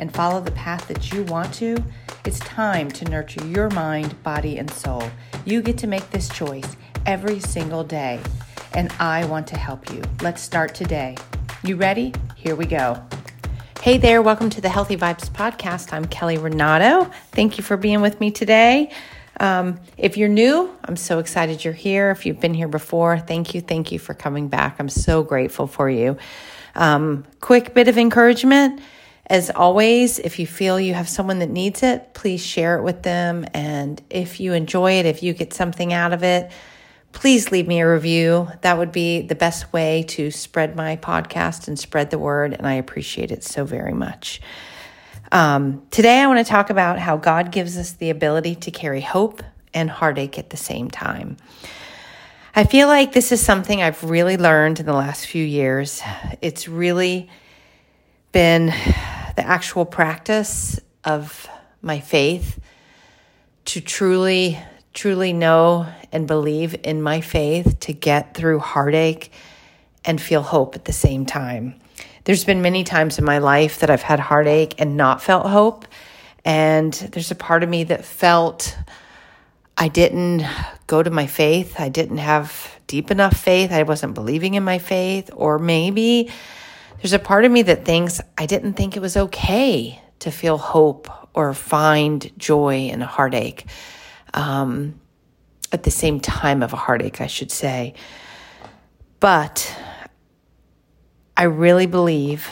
and follow the path that you want to, it's time to nurture your mind, body, and soul. You get to make this choice every single day, and I want to help you. Let's start today. You ready? Here we go. Hey there, welcome to the Healthy Vibes Podcast. I'm Kelly Renato. Thank you for being with me today. Um, if you're new, I'm so excited you're here. If you've been here before, thank you, thank you for coming back. I'm so grateful for you. Um, quick bit of encouragement as always, if you feel you have someone that needs it, please share it with them. And if you enjoy it, if you get something out of it, please leave me a review. That would be the best way to spread my podcast and spread the word. And I appreciate it so very much. Um, today, I want to talk about how God gives us the ability to carry hope and heartache at the same time. I feel like this is something I've really learned in the last few years. It's really been the actual practice of my faith to truly, truly know and believe in my faith to get through heartache and feel hope at the same time. There's been many times in my life that I've had heartache and not felt hope. And there's a part of me that felt I didn't go to my faith. I didn't have deep enough faith. I wasn't believing in my faith. Or maybe there's a part of me that thinks I didn't think it was okay to feel hope or find joy in a heartache. Um, at the same time of a heartache, I should say. But I really believe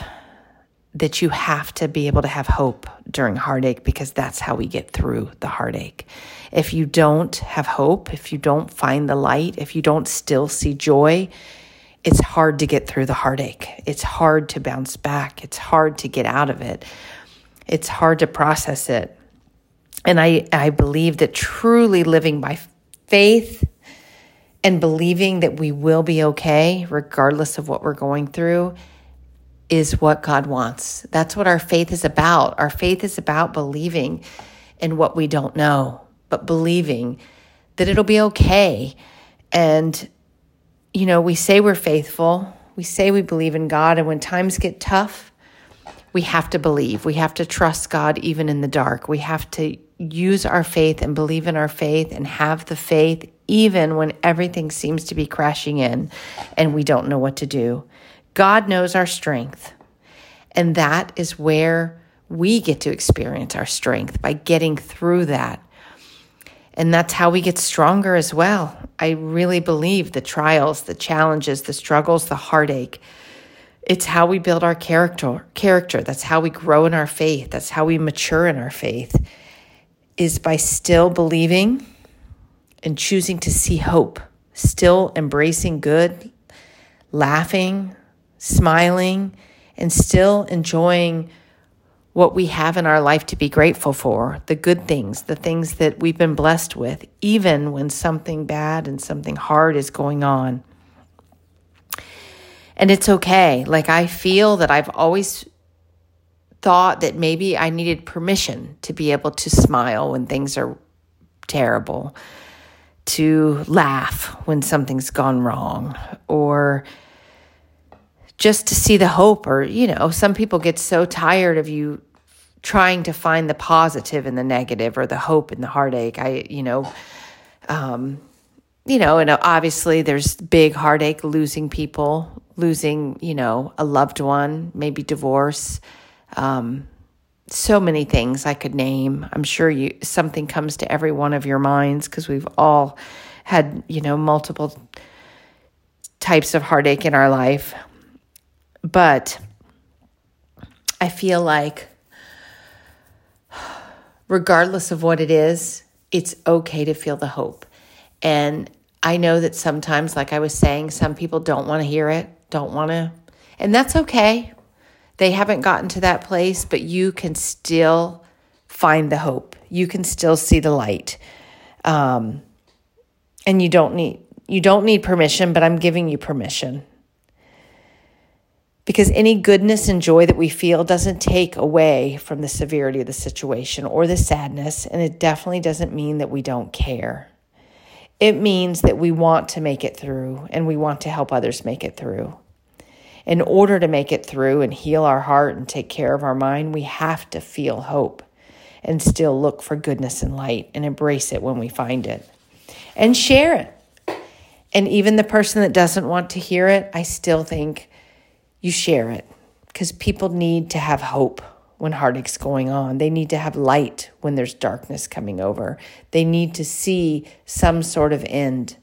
that you have to be able to have hope during heartache because that's how we get through the heartache. If you don't have hope, if you don't find the light, if you don't still see joy, it's hard to get through the heartache. It's hard to bounce back. It's hard to get out of it. It's hard to process it. And I, I believe that truly living by faith and believing that we will be okay, regardless of what we're going through, is what God wants. That's what our faith is about. Our faith is about believing in what we don't know, but believing that it'll be okay. And you know, we say we're faithful, we say we believe in God, and when times get tough, we have to believe. We have to trust God even in the dark. We have to use our faith and believe in our faith and have the faith even when everything seems to be crashing in and we don't know what to do. God knows our strength. And that is where we get to experience our strength by getting through that and that's how we get stronger as well. I really believe the trials, the challenges, the struggles, the heartache. It's how we build our character. Character. That's how we grow in our faith. That's how we mature in our faith. Is by still believing and choosing to see hope, still embracing good, laughing, smiling, and still enjoying what we have in our life to be grateful for, the good things, the things that we've been blessed with, even when something bad and something hard is going on. And it's okay. Like, I feel that I've always thought that maybe I needed permission to be able to smile when things are terrible, to laugh when something's gone wrong, or just to see the hope or you know some people get so tired of you trying to find the positive in the negative or the hope in the heartache i you know um you know and obviously there's big heartache losing people losing you know a loved one maybe divorce um so many things I could name. I'm sure you something comes to every one of your minds because we've all had, you know, multiple types of heartache in our life. But I feel like regardless of what it is, it's okay to feel the hope. And I know that sometimes, like I was saying, some people don't want to hear it, don't want to, and that's okay. They haven't gotten to that place, but you can still find the hope. You can still see the light. Um, and you don't need you don't need permission, but I'm giving you permission. Because any goodness and joy that we feel doesn't take away from the severity of the situation or the sadness, and it definitely doesn't mean that we don't care. It means that we want to make it through and we want to help others make it through. In order to make it through and heal our heart and take care of our mind, we have to feel hope and still look for goodness and light and embrace it when we find it and share it. And even the person that doesn't want to hear it, I still think you share it because people need to have hope when heartache's going on. They need to have light when there's darkness coming over. They need to see some sort of end,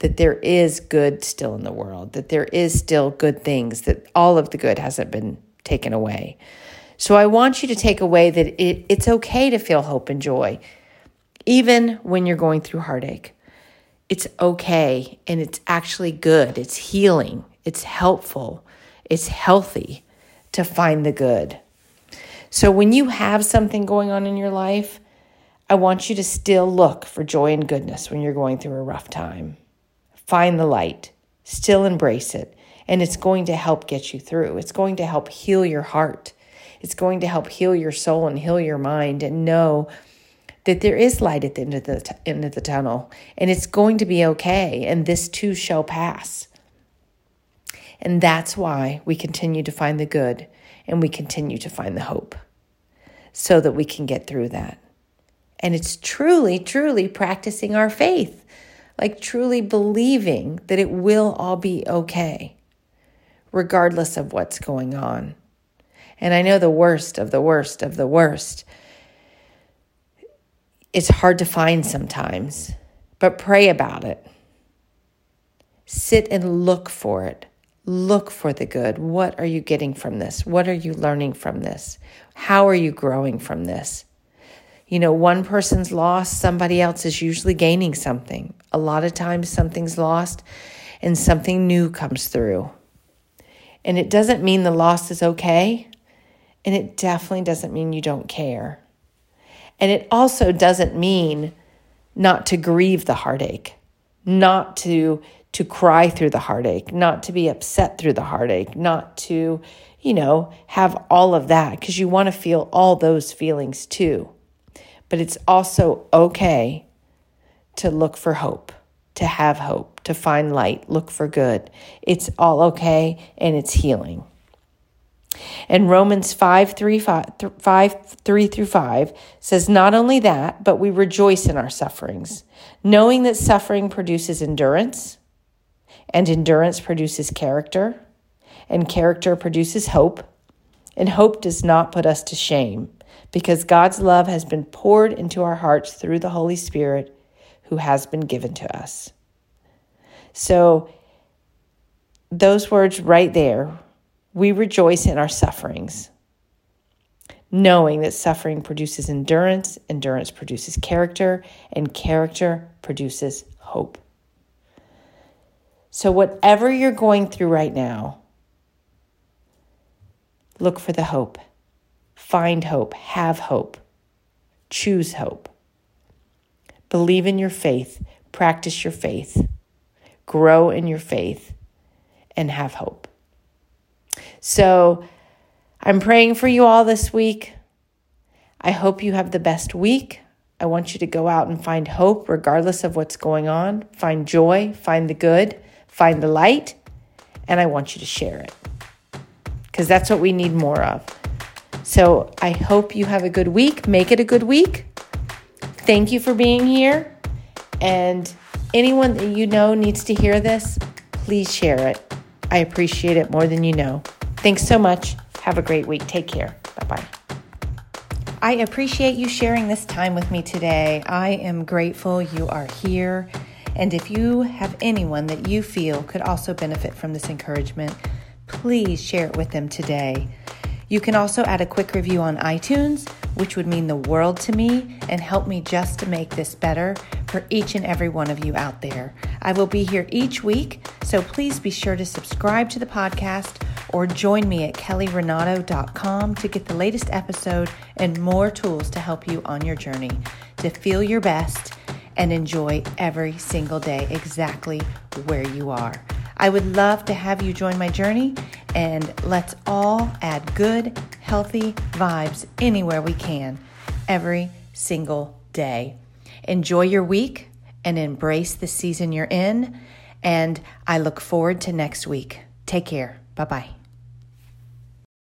that there is good still in the world, that there is still good things, that all of the good hasn't been taken away. So I want you to take away that it, it's okay to feel hope and joy, even when you're going through heartache. It's okay and it's actually good. It's healing. It's helpful. It's healthy to find the good. So when you have something going on in your life, I want you to still look for joy and goodness when you're going through a rough time. Find the light, still embrace it, and it's going to help get you through. It's going to help heal your heart. It's going to help heal your soul and heal your mind and know that there is light at the end of the t- end of the tunnel and it's going to be okay and this too shall pass. And that's why we continue to find the good and we continue to find the hope so that we can get through that. And it's truly, truly practicing our faith, like truly believing that it will all be okay, regardless of what's going on. And I know the worst of the worst of the worst. It's hard to find sometimes, but pray about it. Sit and look for it. Look for the good. What are you getting from this? What are you learning from this? How are you growing from this? You know, one person's lost, somebody else is usually gaining something. A lot of times something's lost and something new comes through. And it doesn't mean the loss is okay, and it definitely doesn't mean you don't care. And it also doesn't mean not to grieve the heartache, not to to cry through the heartache, not to be upset through the heartache, not to, you know, have all of that because you want to feel all those feelings too. But it's also okay to look for hope, to have hope, to find light, look for good. It's all okay and it's healing. And Romans 5 3, 5, 5 3 through 5 says, Not only that, but we rejoice in our sufferings, knowing that suffering produces endurance and endurance produces character, and character produces hope. And hope does not put us to shame, because God's love has been poured into our hearts through the Holy Spirit who has been given to us. So, those words right there, we rejoice in our sufferings, knowing that suffering produces endurance, endurance produces character, and character produces hope. So, whatever you're going through right now, look for the hope. Find hope. Have hope. Choose hope. Believe in your faith. Practice your faith. Grow in your faith and have hope. So, I'm praying for you all this week. I hope you have the best week. I want you to go out and find hope regardless of what's going on. Find joy, find the good find the light, and I want you to share it because that's what we need more of. So I hope you have a good week. Make it a good week. Thank you for being here. And anyone that you know needs to hear this, please share it. I appreciate it more than you know. Thanks so much. Have a great week. Take care. Bye bye. I appreciate you sharing this time with me today. I am grateful you are here. And if you have anyone that you feel could also benefit from this encouragement, please share it with them today. You can also add a quick review on iTunes, which would mean the world to me and help me just to make this better for each and every one of you out there. I will be here each week, so please be sure to subscribe to the podcast or join me at kellyrenato.com to get the latest episode and more tools to help you on your journey to feel your best and enjoy every single day exactly where you are. I would love to have you join my journey and let's all add good, healthy vibes anywhere we can every single day. Enjoy your week and embrace the season you're in. And I look forward to next week. Take care. Bye bye.